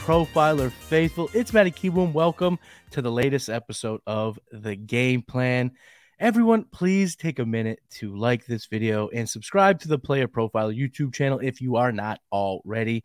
profiler faithful. It's Matty Kiwoom. Welcome to the latest episode of the game plan. Everyone, please take a minute to like this video and subscribe to the Player Profiler YouTube channel if you are not already.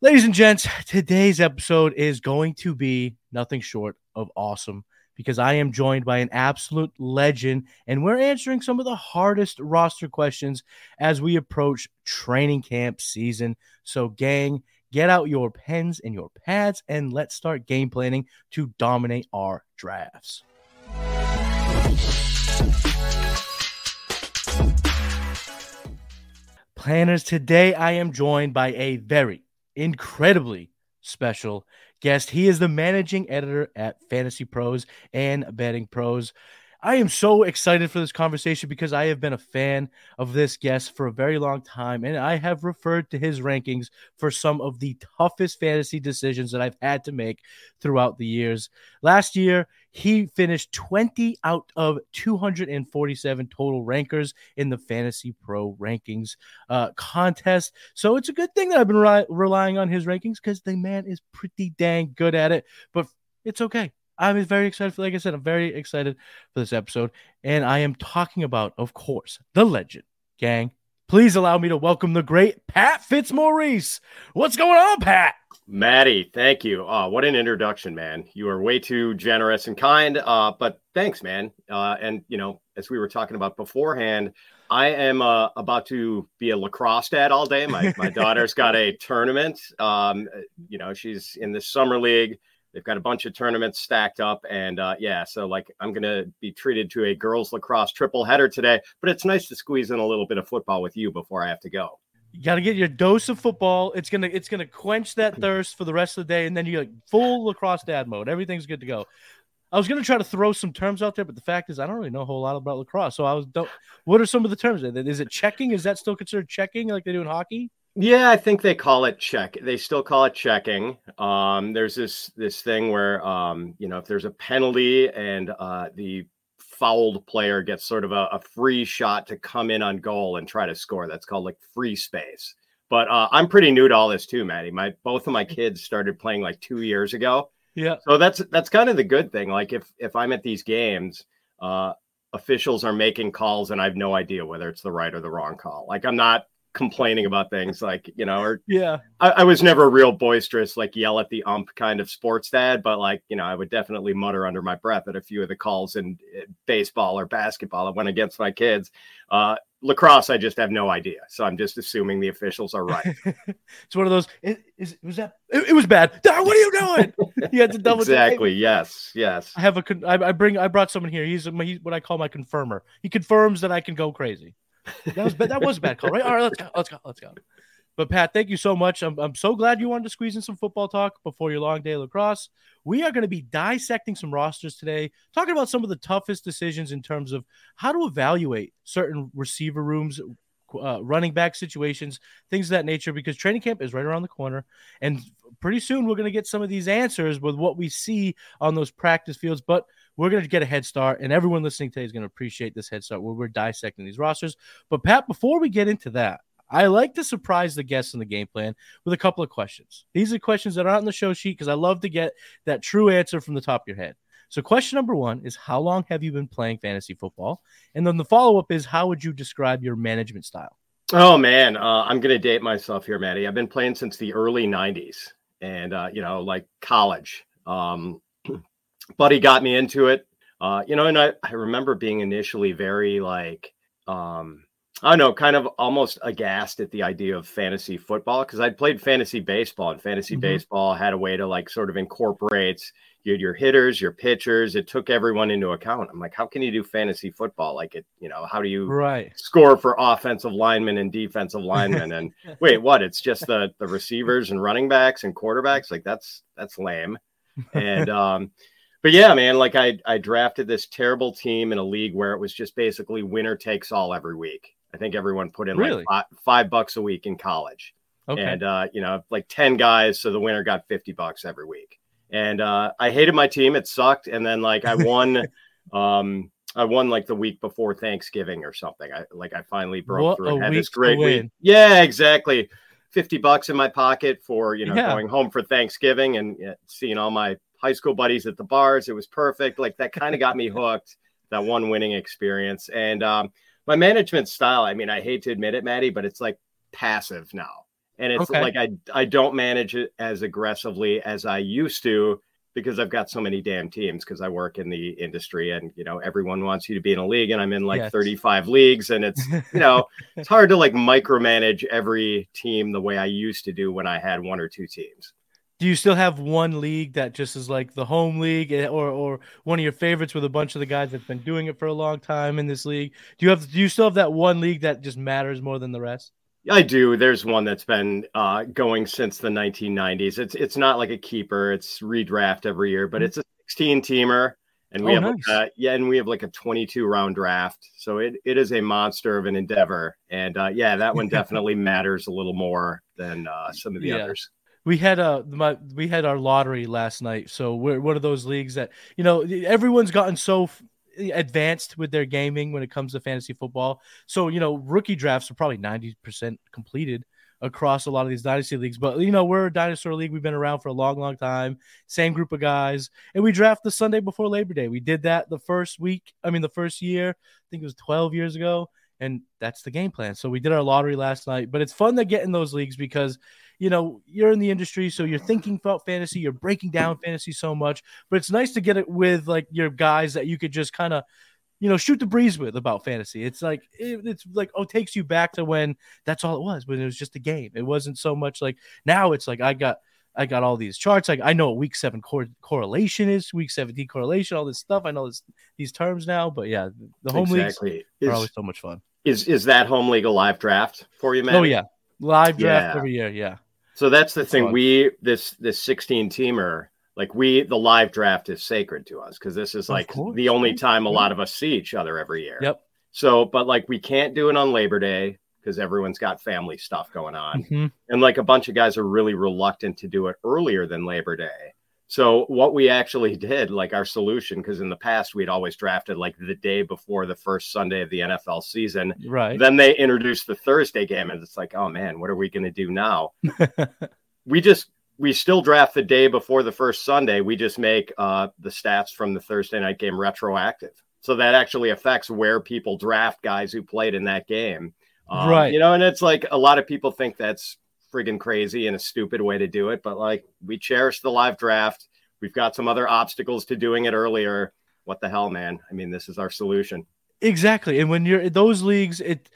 Ladies and gents, today's episode is going to be nothing short of awesome because I am joined by an absolute legend and we're answering some of the hardest roster questions as we approach training camp season. So, gang, get out your pens and your pads and let's start game planning to dominate our drafts. Planners, today I am joined by a very incredibly special guest. He is the managing editor at Fantasy Pros and Betting Pros. I am so excited for this conversation because I have been a fan of this guest for a very long time, and I have referred to his rankings for some of the toughest fantasy decisions that I've had to make throughout the years. Last year, he finished 20 out of 247 total rankers in the Fantasy Pro rankings uh, contest. So it's a good thing that I've been re- relying on his rankings because the man is pretty dang good at it. But it's okay. I'm very excited for, like I said, I'm very excited for this episode. And I am talking about, of course, the legend, gang. Please allow me to welcome the great Pat Fitzmaurice. What's going on, Pat? Matty, thank you. Uh, what an introduction, man. You are way too generous and kind. Uh, but thanks, man. Uh, and, you know, as we were talking about beforehand, I am uh, about to be a lacrosse dad all day. My, my daughter's got a tournament. Um, you know, she's in the summer league. They've got a bunch of tournaments stacked up, and uh, yeah, so like I'm gonna be treated to a girls lacrosse triple header today. But it's nice to squeeze in a little bit of football with you before I have to go. You got to get your dose of football. It's gonna it's gonna quench that thirst for the rest of the day, and then you're like full lacrosse dad mode. Everything's good to go. I was gonna try to throw some terms out there, but the fact is, I don't really know a whole lot about lacrosse. So I was don't. What are some of the terms? Is it checking? Is that still considered checking like they do in hockey? Yeah, I think they call it check. They still call it checking. Um, there's this this thing where um, you know if there's a penalty and uh, the fouled player gets sort of a, a, free shot to come in on goal and try to score. That's called like free space. But uh, I'm pretty new to all this too, Matty. My both of my kids started playing like two years ago. Yeah. So that's that's kind of the good thing. Like if if I'm at these games, uh, officials are making calls and I have no idea whether it's the right or the wrong call. Like I'm not complaining about things like you know or yeah. I, I, was never a real boisterous like yell at the ump kind of sports dad but like you know i would definitely mutter under my breath at a few of the calls in uh, baseball or basketball that went against my kids. Uh lacrosse i just have no idea. So i'm just assuming the officials are right. It's one of those it, is, was that it, it was bad. What are you doing? You had to double exactly. Yes. Yes. I have a I, I bring i brought someone here. He's, he's what i call my confirmer. He confirms that i can go crazy that was that was a bad call, right? All right, let's go, let's go, let's go. But Pat, thank you so much. I'm, I'm so glad you wanted to squeeze in some football talk before your long day of lacrosse. We are going to be dissecting some rosters today, talking about some of the toughest decisions in terms of how to evaluate certain receiver rooms, uh, running back situations, things of that nature, because training camp is right around the corner. And pretty soon we're going to get some of these answers with what we see on those practice fields. But we're going to get a head start, and everyone listening today is going to appreciate this head start where we're dissecting these rosters. But, Pat, before we get into that, I like to surprise the guests in the game plan with a couple of questions. These are questions that aren't on the show sheet because I love to get that true answer from the top of your head. So, question number one is How long have you been playing fantasy football? And then the follow up is How would you describe your management style? Oh, man. Uh, I'm going to date myself here, Matty. I've been playing since the early 90s and, uh, you know, like college. Um, buddy got me into it. Uh, you know, and I, I remember being initially very like, um, I don't know, kind of almost aghast at the idea of fantasy football because I'd played fantasy baseball and fantasy mm-hmm. baseball had a way to like sort of incorporate you had your hitters, your pitchers. It took everyone into account. I'm like, how can you do fantasy football? Like it, you know, how do you right. score for offensive linemen and defensive linemen? and wait, what? It's just the the receivers and running backs and quarterbacks. Like that's that's lame. And um, but yeah, man, like I I drafted this terrible team in a league where it was just basically winner takes all every week. I think everyone put in really? like five, five, bucks a week in college. Okay. And uh, you know, like 10 guys, so the winner got 50 bucks every week. And uh, I hated my team, it sucked. And then like I won um I won like the week before Thanksgiving or something. I like I finally broke what through and had this great week. Yeah, exactly 50 bucks in my pocket for, you know, Yeah. going home for Thanksgiving and seeing all my high school buddies at the bars. It was perfect. Like that kind of got me hooked, that one winning experience. And um, my management style, I mean, I hate to admit it, Matty, but it's like passive now. And it's Okay. like I, I don't manage it as aggressively as I used to because I've got so many damn teams because I work in the industry and you know everyone wants you to be in a league and I'm in like Yes. 35 leagues and it's you know it's hard to like micromanage every team the way I used to do when I had one or two teams. Do you still have one league that just is like the home league, eh, or or one of your favorites with a bunch of the guys that've been doing it for a long time in this league? Do you have do you still have that one league that just matters more than the rest? I do. There's one that's been uh, going since the 1990s. It's it's not like a keeper. It's redraft every year, but it's a 16 teamer, and we Oh, have nice. uh, yeah, and we have like a 22 round draft. So it, it is a monster of an endeavor, and uh, yeah, that one definitely matters a little more than uh, some of the Yeah. others. We had uh my we had our lottery last night, so we're one of those leagues that you know everyone's gotten so f- advanced with their gaming when it comes to fantasy football. So you know rookie drafts are probably ninety percent completed across a lot of these dynasty leagues. But you know we're a dinosaur league; we've been around for a long, long time. Same group of guys, and we draft the Sunday before Labor Day. We did that the first week. I mean, the first year. I think it was twelve years ago. And that's the game plan. So we did our lottery last night, but it's fun to get in those leagues because you know, you're in the industry, so you're thinking about fantasy, you're breaking down fantasy so much, but it's nice to get it with like your guys that you could just kind of, you know, shoot the breeze with about fantasy. It's like it, it's like oh, takes you back to when that's all it was, when it was just a game. It wasn't so much like now. It's like I got I got all these charts. Like I know what week seven cor- correlation is, week seventeen correlation, all this stuff. I know this, these terms now, but yeah, the home leagues exactly. are always so much fun. Is is that home league a live draft for you, man? Oh yeah, live draft Yeah. every year. Yeah. So that's the That's thing. fun. We this this 16 teamer, like we the live draft is sacred to us because this is like the only time a lot of us see each other every year. Yep. So, but like we can't do it on Labor Day because everyone's got family stuff going on. Mhm. And like a bunch of guys are really reluctant to do it earlier than Labor Day. So what we actually did, like our solution, because in the past we'd always drafted like the day before the first Sunday of the NFL season. Right. Then they introduced the Thursday game, and it's like, oh man, what are we going to do now? we just we still draft the day before the first Sunday. We just make uh, the stats from the Thursday night game retroactive, so that actually affects where people draft guys who played in that game. Um, Right. You know, and it's like a lot of people think that's friggin' crazy and a stupid way to do it, but like we cherish the live draft. We've got some other obstacles to doing it earlier. What the hell, man? I mean, this is our solution. Exactly. And when you're in those leagues, it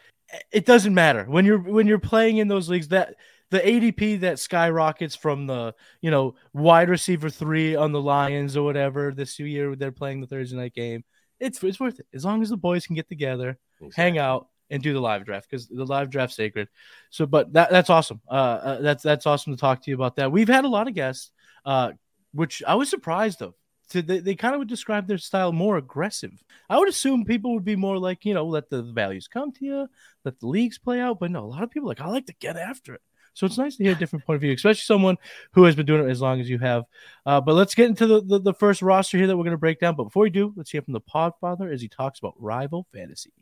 it doesn't matter. When you're when you're playing in those leagues, that the ADP that skyrockets from the, you know, wide receiver three on the Lions or whatever this year they're playing the Thursday night game. It's it's worth it. As long as the boys can get together, hang out and do the live draft because the live draft's sacred. So, but that that's awesome. Uh, uh, that's that's awesome to talk to you about that. We've had a lot of guests, uh, which I was surprised of. So they, they kind of would describe their style more aggressive. I would assume people would be more like, you know, let the values come to you, let the leagues play out. But no, a lot of people like, I like to get after it. So it's nice to hear a different point of view, especially someone who has been doing it as long as you have. Uh, but let's get into the, the, the first roster here that we're going to break down. But before we do, let's hear from the Podfather as he talks about rival fantasy.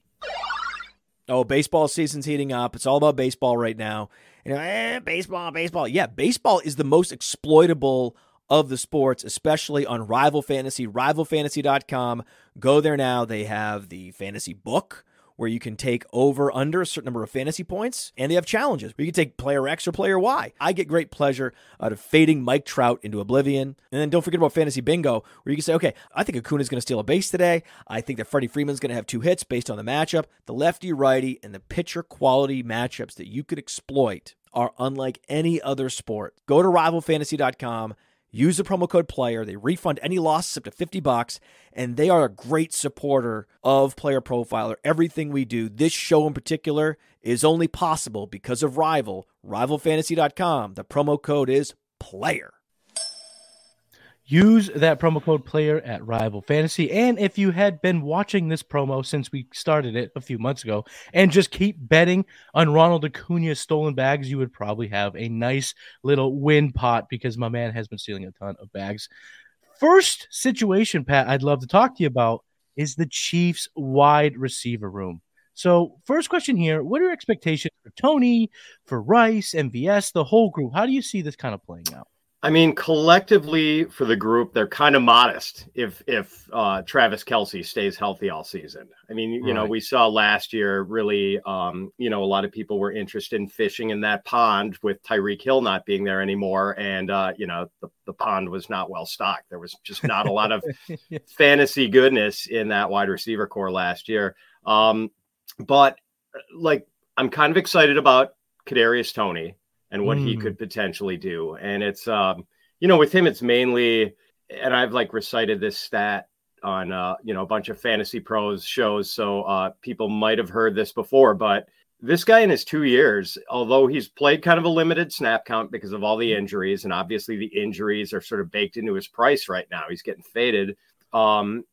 Oh, baseball season's heating up. It's all about baseball right now. You know, eh, baseball, baseball. Yeah, baseball is the most exploitable of the sports, especially on Rival Fantasy, rivalfantasy.com. Go there now. They have the fantasy book where you can take over under a certain number of fantasy points, and they have challenges where you can take player X or player Y. I get great pleasure out of fading Mike Trout into oblivion. And then don't forget about fantasy bingo, where you can say, okay, I think Acuna's going to steal a base today. I think that Freddie Freeman's going to have two hits based on the matchup. The lefty righty and the pitcher quality matchups that you could exploit are unlike any other sport. Go to rivalfantasy.com. Use the promo code player. They refund any losses up to 50 bucks and they are a great supporter of Player Profiler. Everything we do, this show in particular, is only possible because of Rival. Rivalfantasy.com. The promo code is player. Use that promo code player at Rival Fantasy. And if you had been watching this promo since we started it a few months ago and just keep betting on Ronald Acuna's stolen bags, you would probably have a nice little win pot because my man has been stealing a ton of bags. First situation, Pat, I'd love to talk to you about is the Chiefs wide receiver room. So, first question here: What are your expectations for Toney, for Rice, MVS, the whole group? How do you see this kind of playing out? I mean, collectively for the group, they're kind of modest if if uh, Travis Kelce stays healthy all season. I mean, you right. know, we saw last year really, um, you know, a lot of people were interested in fishing in that pond with Tyreek Hill not being there anymore, and uh, you know, the, the pond was not well stocked. There was just not a lot of fantasy goodness in that wide receiver corps last year. Um, but like, I'm kind of excited about Kadarius Toney and what mm. he could potentially do. And it's um, you know, with him, it's mainly, and I've like recited this stat on uh, you know, a bunch of fantasy pros shows, so uh, people might have heard this before, but this guy in his two years, although he's played kind of a limited snap count because of all the mm. injuries, and obviously the injuries are sort of baked into his price right now. He's getting faded. Um,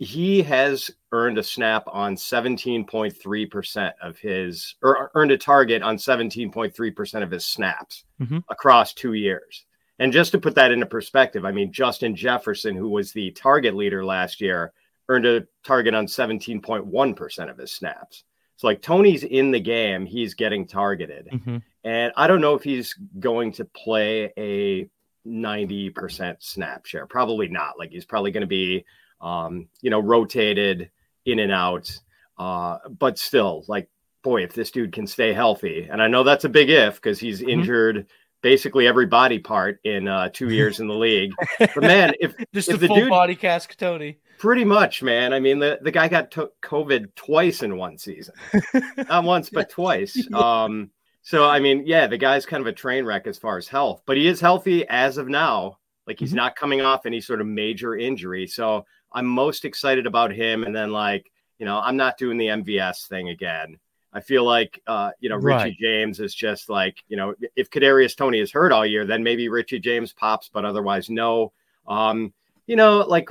he has earned a snap on 17.3% of his, or earned a target on 17.3% of his snaps mm-hmm. across two years. And just to put that into perspective, I mean, Justin Jefferson, who was the target leader last year, earned a target on 17.1% of his snaps. So, like, Toney's in the game, he's getting targeted. Mm-hmm. And I don't know if he's going to play a 90% snap share. Probably not. Like, he's probably going to be um, you know, rotated in and out. Uh, but still, like, boy, if this dude can stay healthy, and I know that's a big if because he's mm-hmm. injured basically every body part in uh, two years in the league. But man, if just if the, full dude, body cast Toney, pretty much, man. I mean, the, the guy got t- COVID twice in one season, not once but twice. Um, so I mean, yeah, the guy's kind of a train wreck as far as health, but he is healthy as of now. Like he's mm-hmm. not coming off any sort of major injury. So I'm most excited about him. And then like, you know, I'm not doing the MVS thing again. I feel like uh, you know, Richie right. James is just like, you know, if Kadarius Toney is hurt all year, then maybe Richie James pops, but otherwise no. Um, you know, like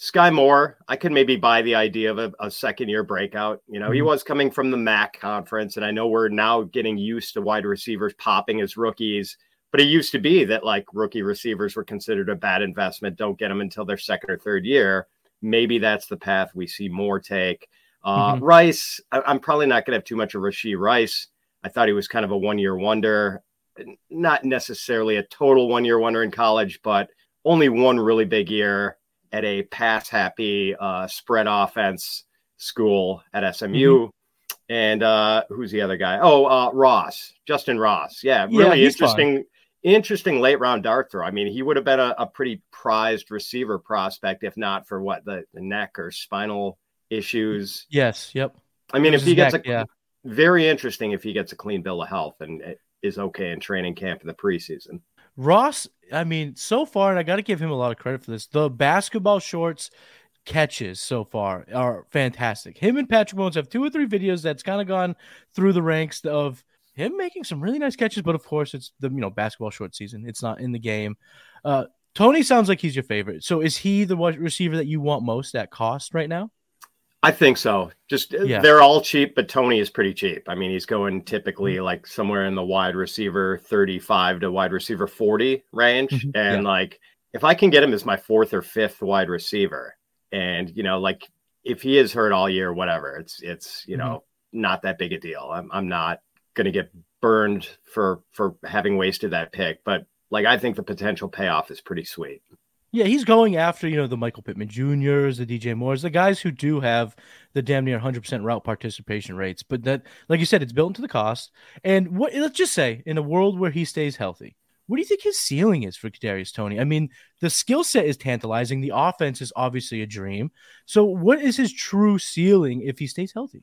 Skyy Moore, I could maybe buy the idea of a, a second year breakout. You know, mm-hmm. he was coming from the MAC conference, and I know we're now getting used to wide receivers popping as rookies. But it used to be that like rookie receivers were considered a bad investment. Don't get them until their second or third year. Maybe that's the path we see more take. Uh, mm-hmm. Rice, I, am probably not going to have too much of Rashee Rice. I thought he was kind of a one year wonder, not necessarily a total one year wonder in college, but only one really big year at a pass happy uh, spread offense school at SMU. Mm-hmm. And uh, who's the other guy? Oh, uh, Ross, Justyn Ross. Yeah, really yeah, interesting. Fun interesting late round dart throw. I mean, he would have been a, a pretty prized receiver prospect if not for what the, the neck or spinal issues. Yes. Yep. I mean, if he gets neck, a yeah. very interesting if he gets a clean bill of health and is okay in training camp in the preseason. Ross, I mean, so far, and I got to give him a lot of credit for this. The basketball shorts catches so far are fantastic. Him and Patrick Mahomes have two or three videos that's kind of gone through the ranks of him making some really nice catches, but of course it's the you know basketball short season. It's not in the game. Uh, Toney sounds like he's your favorite. So is he the receiver that you want most at cost right now? I think so. Just uh, yeah. they're all cheap, but Toney is pretty cheap. I mean, he's going typically mm-hmm. like somewhere in the wide receiver 35 to wide receiver 40 range. Mm-hmm. And yeah. like if I can get him as my fourth or fifth wide receiver, and you know, like if he is hurt all year, whatever, it's it's you mm-hmm. know, not that big a deal. I'm I'm not going to get burned for for having wasted that pick. But like, I think the potential payoff is pretty sweet. Yeah, he's going after you know the Michael Pittman Juniors, the DJ Moores, the guys who do have the damn near 100% route participation rates. But that, like you said, it's built into the cost. And what let's just say, in a world where he stays healthy, what do you think his ceiling is for Kadarius Toney? I mean, the skill set is tantalizing. The offense is obviously a dream. So, what is his true ceiling if he stays healthy?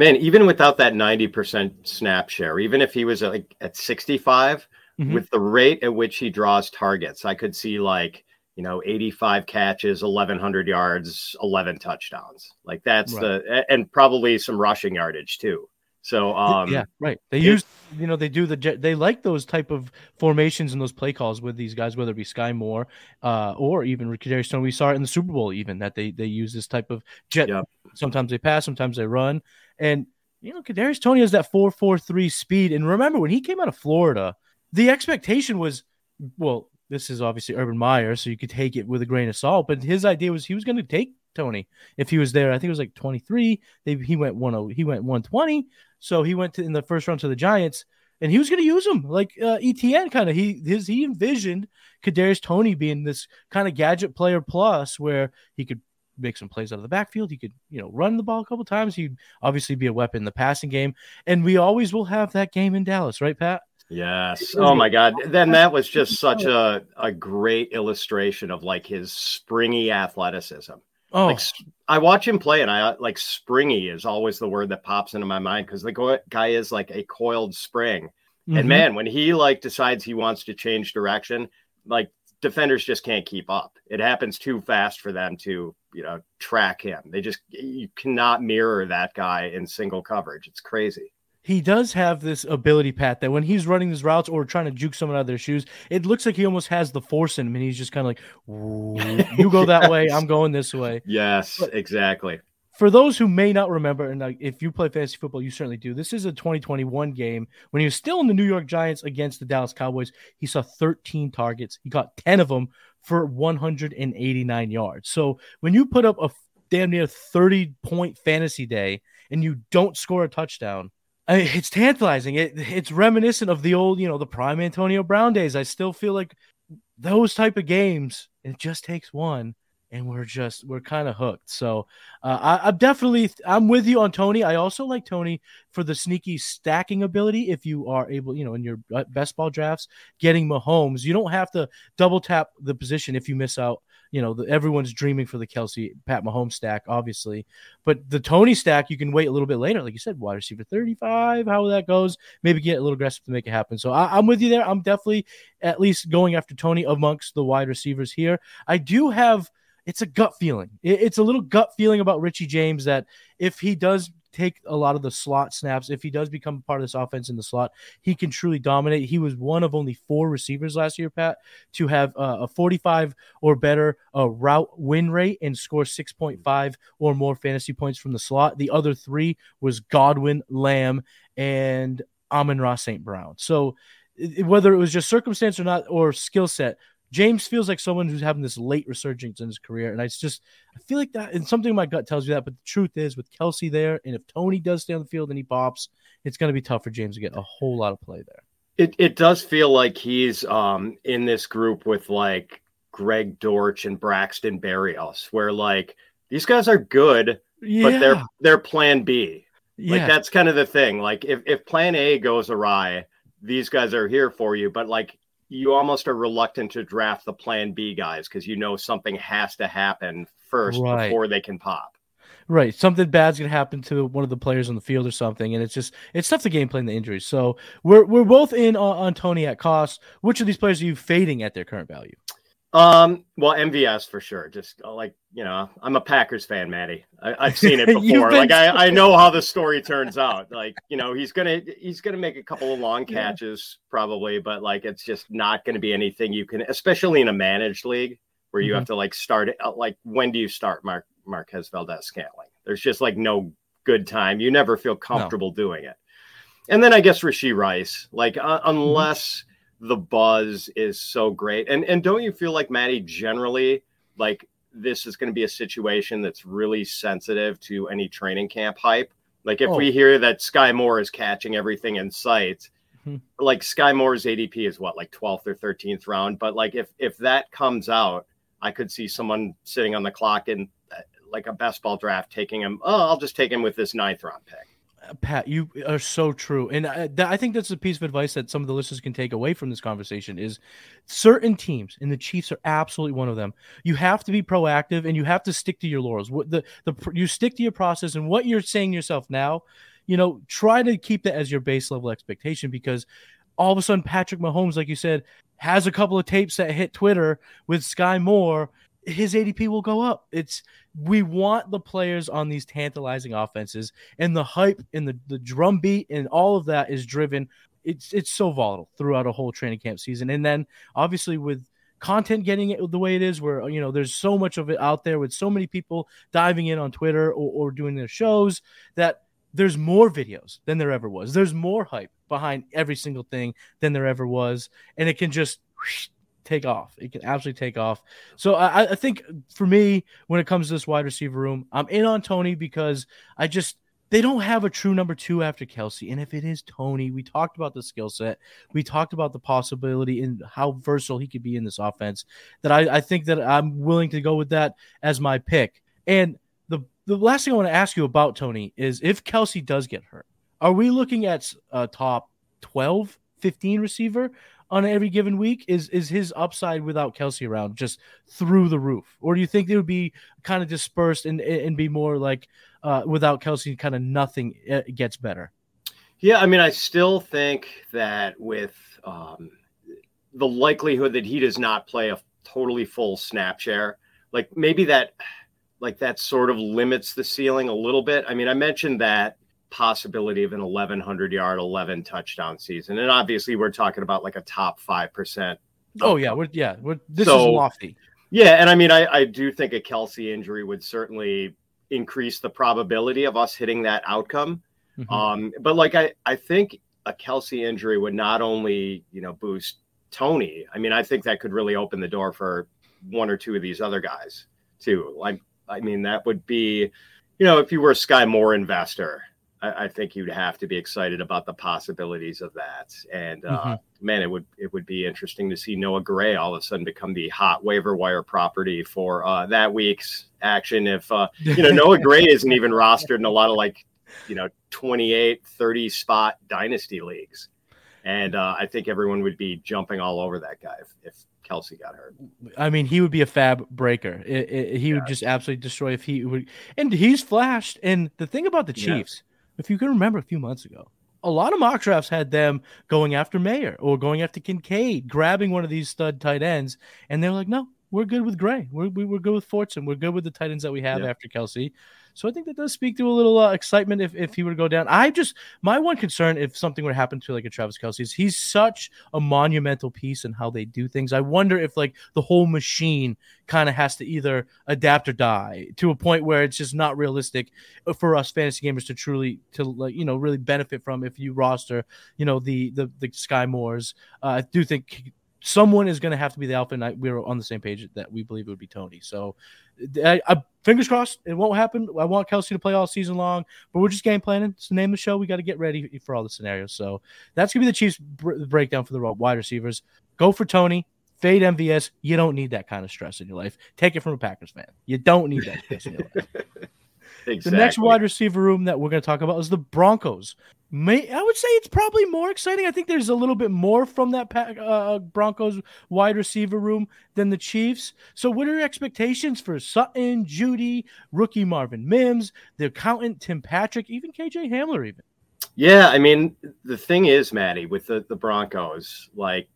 Man, even without that 90% snap share, even if he was at, like at 65 mm-hmm. with the rate at which he draws targets, I could see like, you know, 85 catches, 1100 yards, 11 touchdowns. Like that's right. the, and probably some rushing yardage too. So, um, yeah, right. They it, use, you know, they do the, they like those type of formations and those play calls with these guys, whether it be Skyy Moore, uh, or even Ricky Stone. We saw it in the Super Bowl, even that they, they use this type of jet. Yep. Sometimes they pass, sometimes they run. And you know, Kadarius Toney has that four four three speed. And remember, when he came out of Florida, the expectation was, well, this is obviously Urban Meyer, so you could take it with a grain of salt. But his idea was he was going to take Toney if he was there. I think it was like 23. They, he went one he went 120. So he went to, in the first round to the Giants, and he was going to use him like uh, Etienne kind of. He his he envisioned Kadarius Toney being this kind of gadget player plus where he could make some plays out of the backfield. He could, you know, run the ball a couple times. He'd obviously be a weapon in the passing game. And we always will have that game in Dallas, right, Pat? Yes. Oh my God. Then that was just such a, a great illustration of like his springy athleticism. Oh, like I watch him play, and I like springy is always the word that pops into my mind because the guy is like a coiled spring. Mm-hmm. And man, when he like decides he wants to change direction, like defenders just can't keep up. It happens too fast for them to, you know, track him. They just you cannot mirror that guy in single coverage. It's crazy he does have this ability, Pat, that when he's running his routes or trying to juke someone out of their shoes, it looks like he almost has the force in him, and he's just kind of like, "You go that way, I'm going this way." Yes, but exactly. For those who may not remember, and if you play fantasy football, you certainly do. This is a 2021 game when he was still in the New York Giants against the Dallas Cowboys. He saw 13 targets. He got 10 of them for 189 yards. So when you put up a damn near 30 point fantasy day and you don't score a touchdown I mean, it's tantalizing. It, it's reminiscent of the old, you know, the prime Antonio Brown days. I still feel like those type of games. It just takes one, and we're just we're kind of hooked. So uh, I, am definitely I'm with you on Toney. I also like Toney for the sneaky stacking ability. If you are able, you know, in your best ball drafts, getting Mahomes, you don't have to double tap the position if you miss out you know, the, everyone's dreaming for the Kelce Pat Mahomes stack, obviously. But the Toney stack, you can wait a little bit later. Like you said, wide receiver 35, how that goes, maybe get a little aggressive to make it happen. So I, am with you there. I'm definitely at least going after Toney amongst the wide receivers here. I do have it's a gut feeling. It's a little gut feeling about Richie James that if he does take a lot of the slot snaps. If he does become part of this offense in the slot, he can truly dominate. He was one of only four receivers last year, Pat, to have uh, a 45 or better uh, route win rate and score 6.5 or more fantasy points from the slot. The other three was Godwin, Lamb, and Amon-Ra St. Brown. So whether it was just circumstance or not or skill set, James feels like someone who's having this late resurgence in his career. And I just, I feel like that, and something my gut tells you that. But the truth is, with Kelce there, and if Toney does stay on the field and he pops, it's going to be tough for James to get a whole lot of play there. It, it does feel like he's um, in this group with like Greg Dortch and Braxton Berrios, where like these guys are good, yeah. but they're they're plan B. Yeah. Like that's kind of the thing. Like if, if plan A goes awry, these guys are here for you. But like you almost are reluctant to draft the plan B guys because you know something has to happen first right. before they can pop. Right. Something bad's gonna happen to one of the players on the field or something. And it's just it's tough to game plan the injuries. So we're we're both in on, on Toney at cost. Which of these players are you fading at their current value? Um, well, MVS for sure. Just uh, like you know, I'm a Packers fan, Matty. I, have seen it before. like I, I know how the story turns out. Like you know, he's gonna he's gonna make a couple of long catches yeah. probably, but like it's just not gonna be anything you can, especially in a managed league where you mm-hmm. have to like start it. Uh, like when do you start Mark Marquez Valdes-Scantling? There's just like no good time. You never feel comfortable no. doing it. And then I guess Rashee Rice, like uh, mm-hmm. unless. Mm-hmm the buzz is so great. And and don't you feel like Matty generally like this is going to be a situation that's really sensitive to any training camp hype? Like if oh. we hear that Skyy Moore is catching everything in sight, mm-hmm. like Skyy Moore's ADP is what like 12th or 13th round, but like if if that comes out, I could see someone sitting on the clock in like a best ball draft taking him. Oh, I'll just take him with this ninth round pick. Pat, you are so true, and I, I, think that's a piece of advice that some of the listeners can take away from this conversation. Is certain teams, and the Chiefs are absolutely one of them. You have to be proactive, and you have to stick to your laurels. What the the you stick to your process, and what you're saying yourself now, you know, try to keep that as your base level expectation because all of a sudden Patrick Mahomes, like you said, has a couple of tapes that hit Twitter with Skyy Moore, his ADP will go up. It's we want the players on these tantalizing offenses, and the hype and the the drum beat and all of that is driven. It's it's so volatile throughout a whole training camp season, and then obviously with content getting it the way it is, where you know there's so much of it out there with so many people diving in on Twitter or, or doing their shows that there's more videos than there ever was. There's more hype behind every single thing than there ever was, and it can just take off. It can absolutely take off. So I, I think for me, when it comes to this wide receiver room, I'm in on Toney because I just they don't have a true number two after Kelce. And if it is Toney, we talked about the skill set, we talked about the possibility and how versatile he could be in this offense. That I, I think that I'm willing to go with that as my pick. And the the last thing I want to ask you about Toney is if Kelce does get hurt, are we looking at a top 12, 15 receiver? On every given week? Is is his upside without Kelce around just through the roof, or do you think it would be kind of dispersed and and be more like uh, without Kelce, kind of nothing uh, gets better? Yeah, I mean, I still think that with um, the likelihood that he does not play a totally full snap share, like maybe that, like that sort of limits the ceiling a little bit. I mean, I mentioned that possibility of an 1100 yard 11 touchdown season. And obviously we're talking about like a top 5% oh yeah we're, yeah we're, this so, is lofty. yeah and i mean I, I do think a Kelce injury would certainly increase the probability of us hitting that outcome. Mm-hmm. um but like i i think a Kelce injury would not only you know boost Toney. I mean i think that could really open the door for one or two of these other guys too. Like i mean that would be you know if you were a Skyy Moore investor I, I, think you'd have to be excited about the possibilities of that. And uh, mm-hmm. man, it would it would be interesting to see Noah Gray all of a sudden become the hot waiver wire property for uh, that week's action. If uh, you know Noah Gray isn't even rostered in a lot of like you know 28, 30 spot dynasty leagues. And uh, I think everyone would be jumping all over that guy if, if Kelce got hurt. I mean, he would be a FAAB breaker. It, it, he yeah. would just absolutely destroy if he would. And he's flashed. And the thing about the Chiefs, if you can remember a few months ago, a lot of mock drafts had them going after Mayer or going after Kincaid, grabbing one of these stud tight ends, and they're like, no, we're good with Gray. We're, we're good with Fortson. We're good with the tight ends that we have after Kelce. So I think that does speak to a little uh, excitement if, if he were to go down. I just my one concern if something were to happen to like a Travis Kelce is he's such a monumental piece in how they do things. I wonder if like the whole machine kind of has to either adapt or die to a point where it's just not realistic for us fantasy gamers to truly to like you know really benefit from if you roster you know the the the Skyy Moores. Uh, I do think someone is going to have to be the alpha, and I, we are on the same page that we believe it would be Toney. So, I, I, fingers crossed, it won't happen. I want Kelce to play all season long, but we're just game planning. It's the name of the show. We got to get ready for all the scenarios. So that's gonna be the Chiefs br- breakdown for the wide receivers. Go for Toney. Fade MVS. You don't need that kind of stress in your life. Take it from a Packers fan. You don't need that stress in your life. Exactly. The next wide receiver room that we're going to talk about is the Broncos. May, I would say it's probably more exciting. I think there's a little bit more from that pack, uh, Broncos wide receiver room than the Chiefs. So, what are your expectations for Sutton, Jeudy, rookie Marvin Mims, the accountant Tim Patrick, even KJ Hamler, even? Yeah, I mean, the thing is, Matty, with the, the Broncos, like,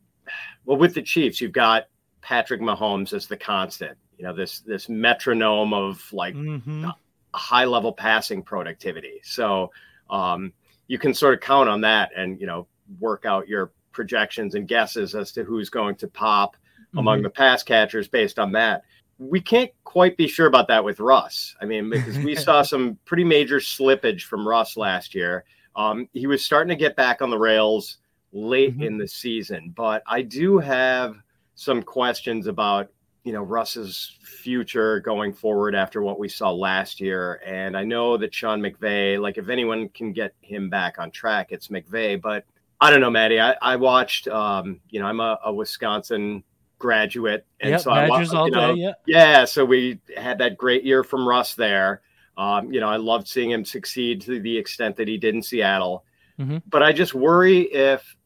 well, with the Chiefs, you've got Patrick Mahomes as the constant. You know, this this metronome of like mm-hmm. high level passing productivity. So, um, you can sort of count on that and you know work out your projections and guesses as to who's going to pop mm-hmm. among the pass catchers based on that. We can't quite be sure about that with Russ. I mean, because we saw some pretty major slippage from Russ last year. Um, he was starting to get back on the rails late mm-hmm. in the season, but I do have some questions about you know Russ's future going forward after what we saw last year. And I know that Sean McVay, like if anyone can get him back on track, it's McVay. But I don't know, Matty. I, I watched. Um, you know, I'm a, a Wisconsin graduate, and yep, so I watched. You know, day, yeah. yeah. So we had that great year from Russ there. Um, you know, I loved seeing him succeed to the extent that he did in Seattle. Mm-hmm. But I just worry if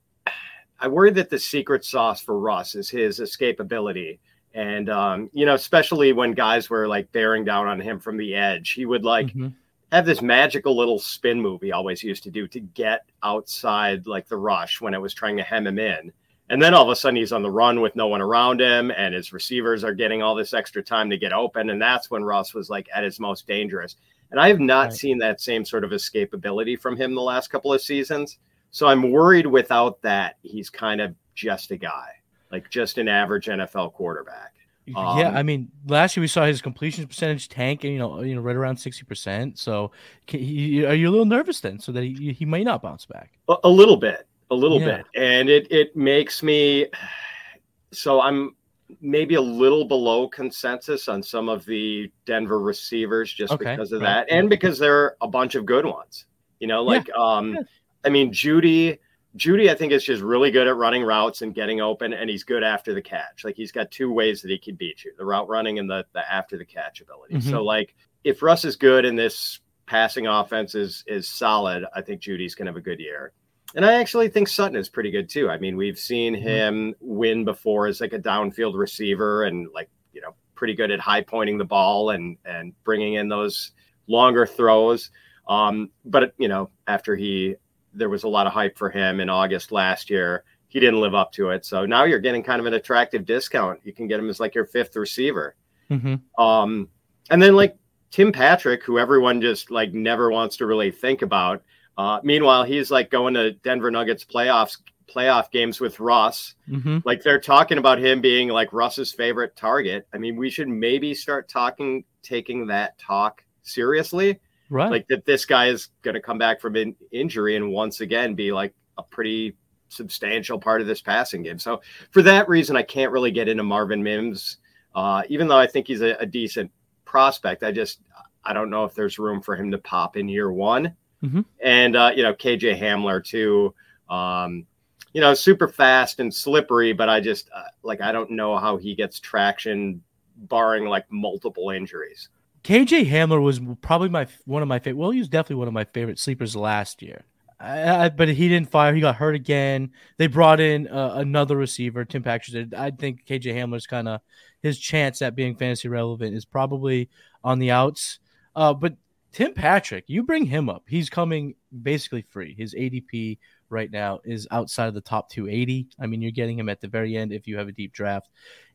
I worry that the secret sauce for Russ is his escapability and um, you know, especially when guys were like bearing down on him from the edge, he would like mm-hmm. have this magical little spin move he always used to do to get outside like the rush when it was trying to hem him in. And then all of a sudden he's on the run with no one around him, and his receivers are getting all this extra time to get open. And that's when Russ was like at his most dangerous. And I have not right. seen that same sort of escapability from him the last couple of seasons. So I'm worried without that, he's kind of just a guy like just an average NFL quarterback. Um, yeah, I mean, last year we saw his completion percentage tank, and you know, you know, right around sixty percent. So, can, he, are you a little nervous then, so that he he might not bounce back? A, a little bit, a little yeah. bit, and it it makes me. so I'm maybe a little below consensus on some of the Denver receivers just okay, because of right. that, and because there are a bunch of good ones. You know, like yeah. um, yeah. I mean, Jeudy. Jeudy, I think, is just really good at running routes and getting open, and he's good after the catch. Like he's got two ways that he can beat you: the route running and the the after the catch ability. Mm-hmm. So, like, if Russ is good and this passing offense is is solid, I think Jeudy's gonna have a good year. And I actually think Sutton is pretty good too. I mean, we've seen mm-hmm. him win before as like a downfield receiver and like, you know, pretty good at high pointing the ball and and bringing in those longer throws. Um, but you know, after he there was a lot of hype for him in August last year, he didn't live up to it. So now you're getting kind of an attractive discount. You can get him as like your fifth receiver. Mm-hmm. Um, and then like Tim Patrick, who everyone just like never wants to really think about uh, meanwhile, he's like going to Denver Nuggets playoffs playoff games with Russ. Mm-hmm. Like they're talking about him being like Russ's favorite target. I mean, we should maybe start talking, taking that talk seriously. Right. Like that this guy is going to come back from an injury and once again be like a pretty substantial part of this passing game. So for that reason, I can't really get into Marvin Mims. Uh, even though I think he's a, a decent prospect, I just I don't know if there's room for him to pop in year one. Mm-hmm. And, uh, you know, KJ Hamler, too. Um, you know, super fast and slippery, but I just uh, like, I don't know how he gets traction barring like multiple injuries. KJ Hamler was probably my one of my favorite. Well, he was definitely one of my favorite sleepers last year. I, I, but he didn't fire. He got hurt again. They brought in uh, another receiver, Tim Patrick. I think KJ Hamler's kind of his chance at being fantasy relevant is probably on the outs. Uh, but Tim Patrick, you bring him up. He's coming basically free. His ADP right now is outside of the top 280. I mean, you're getting him at the very end if you have a deep draft.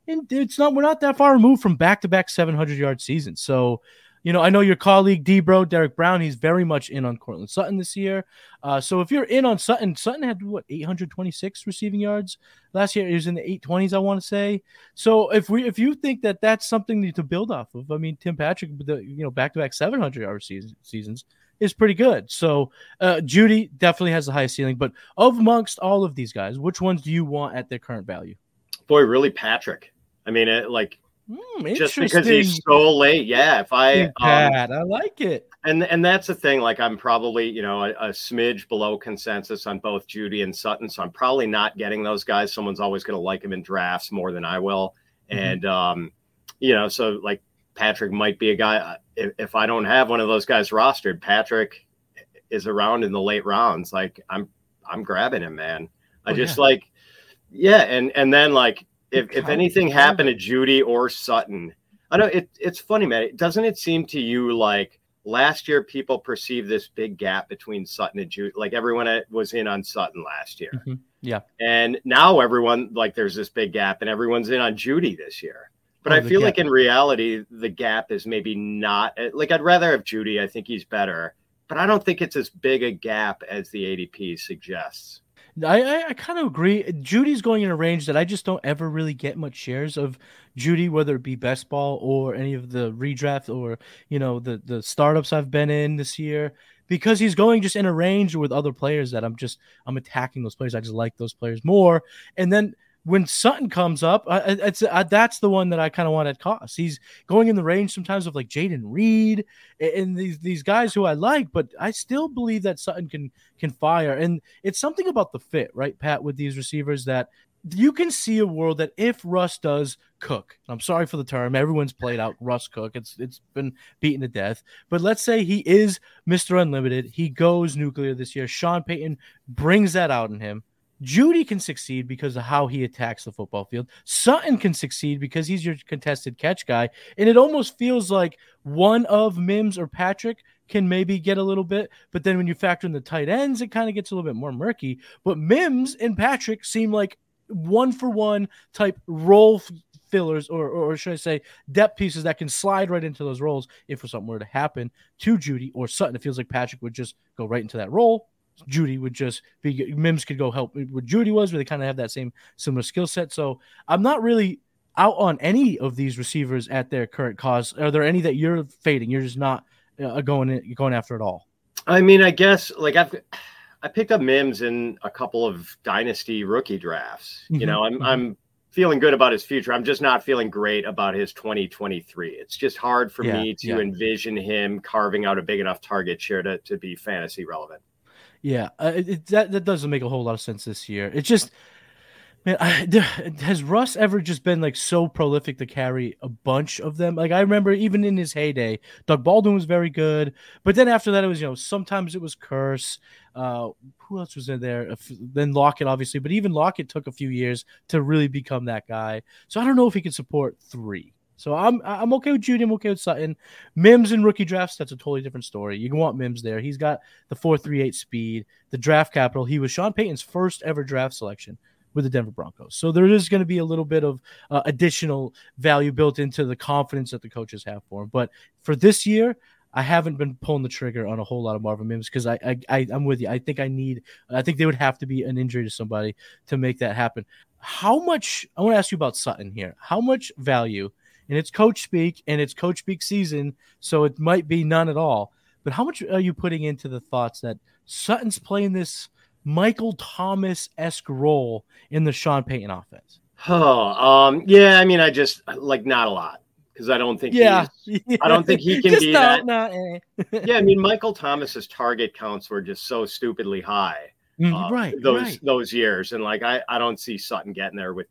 And it's not we're not that far removed from back-to-back 700 yard seasons. So you know, I know your colleague Debro, Derek Brown, he's very much in on Courtland Sutton this year. Uh, so if you're in on Sutton, Sutton had what 826 receiving yards last year. He was in the 820s, I want to say. So if we if you think that that's something to build off of, I mean, Tim Patrick, the you know back to back 700 yard season, seasons is pretty good. So uh, Jeudy definitely has the highest ceiling. But of amongst all of these guys, which ones do you want at their current value? Boy, really Patrick. I mean, it, like Mm, just because he's so late. Yeah, if I um, I like it. And and that's the thing. Like I'm probably you know a, a, smidge below consensus on both Jeudy and Sutton, so I'm probably not getting those guys. Someone's always going to like him in drafts more than I will, mm-hmm. and um, you know, so like Patrick might be a guy. Uh, if, if I don't have one of those guys rostered, Patrick is around in the late rounds. Like I'm I'm grabbing him, man. I oh, just yeah. like yeah, and and then like if, if anything happened to Jeudy or Sutton, I know it, it's funny, man. Doesn't it seem to you like last year people perceived this big gap between Sutton and Jeudy? Like everyone was in on Sutton last year. Mm-hmm. Yeah. And now everyone, like, there's this big gap and everyone's in on Jeudy this year. But oh, I feel gap. like in reality, the gap is maybe not like I'd rather have Jeudy. I think he's better, but I don't think it's as big a gap as the ADP suggests. I, I, I kind of agree. Jeudy's going in a range that I just don't ever really get much shares of Jeudy, whether it be best ball or any of the redraft or you know the the startups I've been in this year because he's going just in a range with other players that I'm just I'm attacking those players. I just like those players more. And then when Sutton comes up, uh, it's uh, that's the one that I kind of want at cost. He's going in the range sometimes of like Jayden Reed and these these guys who I like, but I still believe that Sutton can can fire. And it's something about the fit, right, Pat, with these receivers that you can see a world that if Russ does cook, I'm sorry for the term, everyone's played out Russ cook. It's it's been beaten to death. But let's say he is Mr. Unlimited. He goes nuclear this year. Sean Payton brings that out in him Jeudy can succeed because of how he attacks the football field. Sutton can succeed because he's your contested catch guy. And it almost feels like one of Mims or Patrick can maybe get a little bit, but then when you factor in the tight ends, it kind of gets a little bit more murky. But Mims and Patrick seem like one for one type role fillers, or, or should I say, depth pieces that can slide right into those roles if something were to happen to Jeudy or Sutton. It feels like Patrick would just go right into that role Jeudy would just be Mims could go help what Jeudy was, where they kind of have that same similar skill set. So I'm not really out on any of these receivers at their current cause. Are there any that you're fading? You're just not uh, going in, going after at all. I mean, I guess like I've I picked up Mims in a couple of dynasty rookie drafts. Mm-hmm. You know, I'm mm-hmm. I'm feeling good about his future. I'm just not feeling great about his 2023. It's just hard for Yeah, me to yeah. envision him carving out a big enough target share to, to be fantasy relevant. Yeah, uh, it, that that doesn't make a whole lot of sense this year. It's just, man, I, has Russ ever just been like so prolific to carry a bunch of them? Like I remember even in his heyday, Doug Baldwin was very good, but then after that it was you know sometimes it was Kearse. Uh, who else was in there? If- Then Lockett, obviously, but even Lockett took a few years to really become that guy. So I don't know if he could support three. So I'm I'm okay with Jeudy. I'm okay with Sutton. Mims in rookie drafts, that's a totally different story. You can want Mims there. He's got the 438 speed, the draft capital. He was Sean Payton's first ever draft selection with the Denver Broncos. So there is going to be a little bit of uh, additional value built into the confidence that the coaches have for him. But for this year, I haven't been pulling the trigger on a whole lot of Marvin Mims because I, I, I I'm with you. I think I need. I think they would have to be an injury to somebody to make that happen. How much? I want to ask you about Sutton here. How much value? And it's coach speak, and it's coach speak season, so it might be none at all. But how much are you putting into the thoughts that Sutton's playing this Michael Thomas esque role in the Sean Payton offense? Oh, um, yeah. I mean, I just like not a lot because I don't think. Yeah, I don't think he can be that. no, eh. Yeah, I mean, Michael Thomas's target counts were just so stupidly high. Mm, uh, right, those right. those years, and like I I don't see Sutton getting there with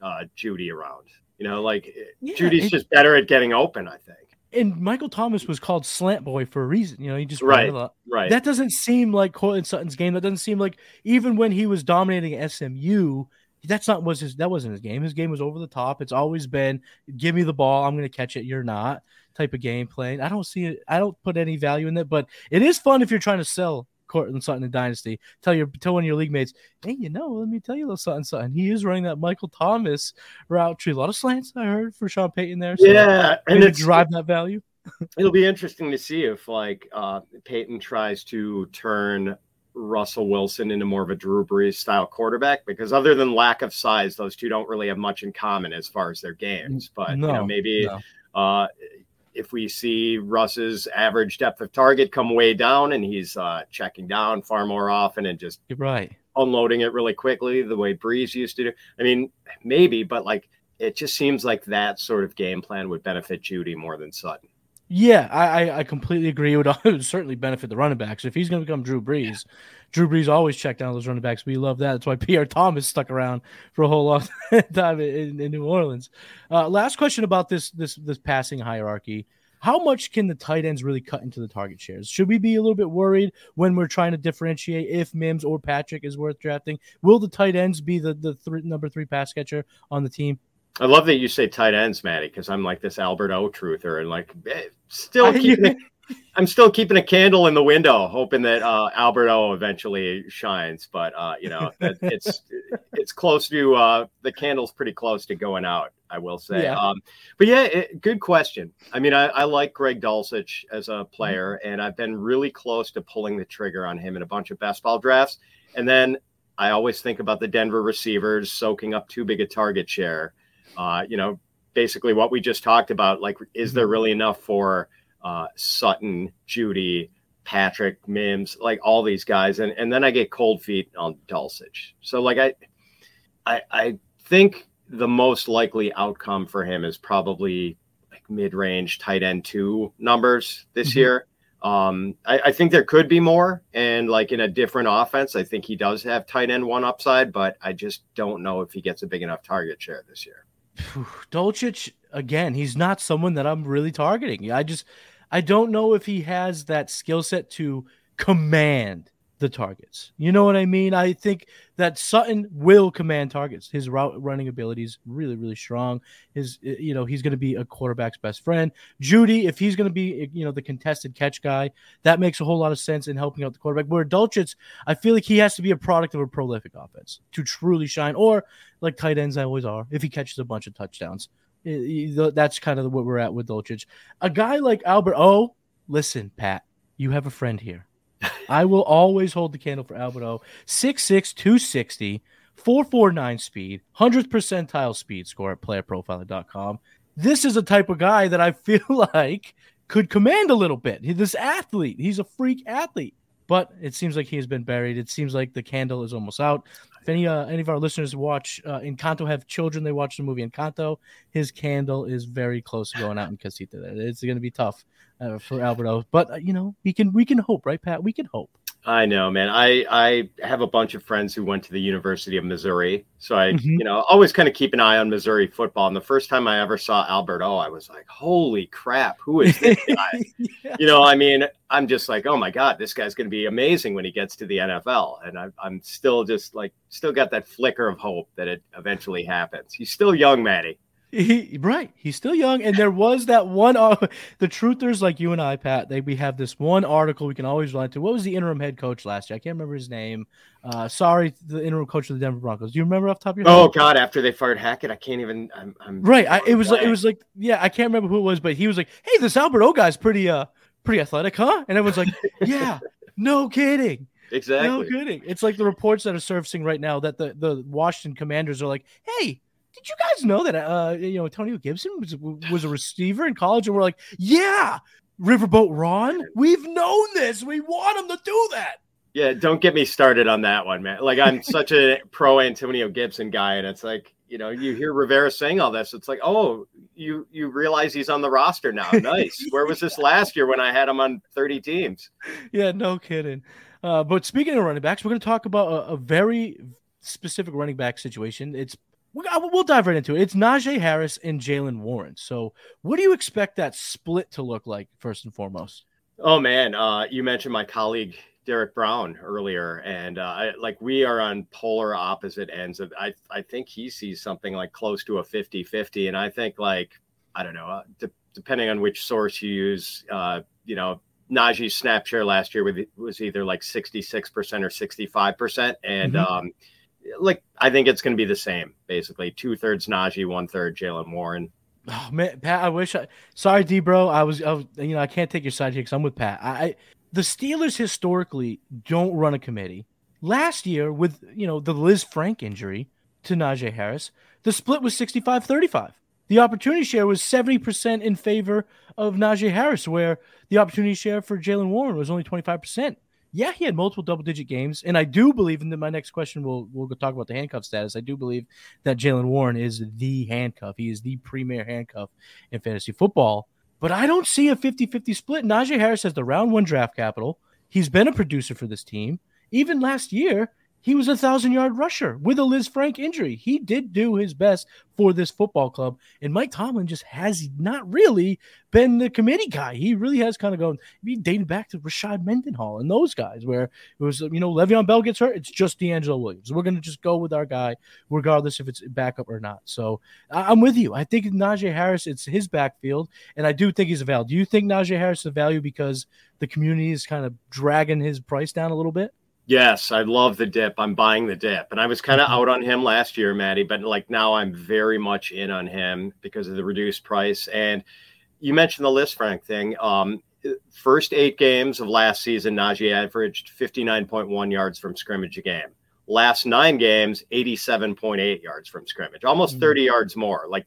uh, Jeudy around. You know, like eh, Yeah, Jeudy's it- just better at getting open. I think. And Michael Thomas was called Slant Boy for a reason. You know, he just Right. Right. That doesn't seem like Courtland Sutton's game. That doesn't seem like even when he was dominating SMU, that's not was his that wasn't his game. His game was over the top. It's always been give me the ball, I'm gonna catch it, you're not type of game playing. I don't see it, I don't put any value in it, but it is fun if you're trying to sell Courtland Sutton in Dynasty. Tell your tell one of your league mates, hey, you know, let me tell you a little Sutton Sutton. He is running that Michael Thomas route tree. A lot of slants I heard for Sean Payton there. So yeah, and it's drive that value. it'll be interesting to see if like uh, Payton tries to turn Russell Wilson into more of a Drew Brees style quarterback because other than lack of size, those two don't really have much in common as far as their games. But you know, maybe no. uh, if we see Russ's average depth of target come way down and he's uh, checking down far more often and just You're right. unloading it really quickly the way Brees used to do. I mean, maybe, but like it just seems like that sort of game plan would benefit Jeudy more than Sutton. Yeah, I, I, I completely agree. It would, it would certainly benefit the running backs. If he's going to become Drew Brees, Drew Brees always checked down those running backs. We love that. That's why Pierre Thomas stuck around for a whole long time in, in New Orleans. Uh, last question about this this this passing hierarchy. How much can the tight ends really cut into the target shares? Should we be a little bit worried when we're trying to differentiate if Mims or Patrick is worth drafting? Will the tight ends be the the three, number three pass catcher on the team? I love that you say tight ends, Matty, because I'm like this Albert O truther and like eh, still keeping it, I'm still keeping a candle in the window, hoping that uh, Albert O eventually shines. But uh, you know, it's it's close to uh, the candle's pretty close to going out. I will say. Yeah. Um, but yeah, it, good question. I mean, I, I like Greg Dulcich as a player, and I've been really close to pulling the trigger on him in a bunch of best ball drafts. And then I always think about the Denver receivers soaking up too big a target share. Uh, you know, basically what we just talked about. Like, is there really enough for uh, Sutton, Jeudy, Patrick, Mims, like all these guys? And and then I get cold feet on Dulcich. So like I, I I think the most likely outcome for him is probably like mid-range tight end two numbers this Mhm. year. Um, I, I think there could be more, and like in a different offense, I think he does have tight end one upside, but I just don't know if he gets a big enough target share this year. Dulcich again, he's not someone that I'm really targeting. I just I don't know if he has that skill set to command the targets. You know what I mean? I think that Sutton will command targets. His route running ability is really, really strong. His, eh, you know, he's going to be a quarterback's best friend. Jeudy, if he's going to be, eh, you know, the contested catch guy, that makes a whole lot of sense in helping out the quarterback. Where Dulcich, I feel like he has to be a product of a prolific offense to truly shine, or like tight ends I always are, if he catches a bunch of touchdowns. Eh, I- That's kind of what we're at with Dulcich. A guy like Albert O, listen, Pat, you have a friend here. I will always hold the candle for Albert O. 6'6, 260, 449 speed, 100th percentile speed score at playerprofiler.com. This is a type of guy that I feel like could command a little bit. This athlete, he's a freak athlete. but it seems like he has been buried. It seems like the candle is almost out. If any uh, any of our listeners watch uh, Encanto have children, they watch the movie Encanto. His candle is very close to going out in Casita. It's going to be tough uh, for Albert O, but uh, you know we can we can hope, right, Pat? We can hope. I know, man. I I have a bunch of friends who went to the University of Missouri, so I mm-hmm. you know always kind of keep an eye on Missouri football. And the first time I ever saw Albert O, I was like, "Holy crap, who is this guy?" yeah. You know, I mean, I'm just like, "Oh my god, this guy's going to be amazing when he gets to the NFL." And I, I'm still just like, still got that flicker of hope that it eventually happens. He's still young, Matty. He, right, he's still young, and there was that one. Uh, the truthers like you and I, Pat, they we have this one article we can always run to. What was the interim head coach last year? I can't remember his name. Uh, sorry, the interim coach of the Denver Broncos. Do you remember off top of your head? Oh God, after they fired Hackett, I can't even. I'm, I'm right. I, it was like it was like yeah, I can't remember who it was, but he was like, "Hey, this Albert O guy's pretty uh pretty athletic, huh?" And everyone's like, "Yeah, no kidding." Exactly. No kidding. It's like the reports that are surfacing right now that the, the Washington Commanders are like, hey, did you guys know that uh you know Antonio Gibson was was a receiver in college and we're like, yeah, Riverboat Ron, we've known this. We want him to do that. Yeah, don't get me started on that one, man. Like I'm such a pro Antonio Gibson guy, and it's like you know you hear Rivera saying all this. It's like, oh, you you realize he's on the roster now. Nice. Where was this last year when I had him on 30 teams? Yeah, no kidding. Uh, but speaking of running backs, we're going to talk about a, a very specific running back situation. It's we'll dive right into it. It's Najee Harris and Jaylen Warren. So, what do you expect that split to look like first and foremost? Oh man, uh, you mentioned my colleague Derek Brown earlier, and uh, I, like we are on polar opposite ends of. I I think he sees something like close to a 50-50, and I think like I don't know, uh, de- depending on which source you use, uh, you know, Najee's snap share last year was either like sixty six percent or sixty five percent, and mm-hmm. um, like I think it's going to be the same basically. Two thirds Najee, one third Jaylen Warren. Oh man, Pat, I wish I. Sorry, D, bro. I was, I was, you know, I can't take your side here because I'm with Pat. I, I, the Steelers historically don't run a committee. Last year, with you know the Lisfranc injury to Najee Harris, the split was 65-35. The opportunity share was 70% in favor of Najee Harris, where the opportunity share for Jaylen Warren was only 25% yeah, he had multiple double digit games. And I do believe, and then my next question will we'll talk about the handcuff status. I do believe that Jaylen Warren is the handcuff. He is the premier handcuff in fantasy football. But I don't see a 50 50 split. Najee Harris has the round one draft capital. He's been a producer for this team. Even last year, he was a thousand yard rusher with a Lisfranc injury. He did do his best for this football club. And Mike Tomlin just has not really been the committee guy. He really has kind of gone, he dated back to Rashard Mendenhall and those guys where it was, you know, Le'Veon Bell gets hurt. It's just DeAngelo Williams. We're going to just go with our guy, regardless if it's backup or not. So I'm with you. I think Najee Harris, it's his backfield. And I do think he's a value. Do you think Najee Harris is a value because the community is kind of dragging his price down a little bit? Yes, I love the dip. I'm buying the dip. And I was kind of mm-hmm. out on him last year, Matty, but like now I'm very much in on him because of the reduced price. And you mentioned the Lisfranc thing. Um, first eight games of last season, Najee averaged 59.1 yards from scrimmage a game. Last nine games, 87.8 yards from scrimmage, almost mm-hmm. 30 yards more. Like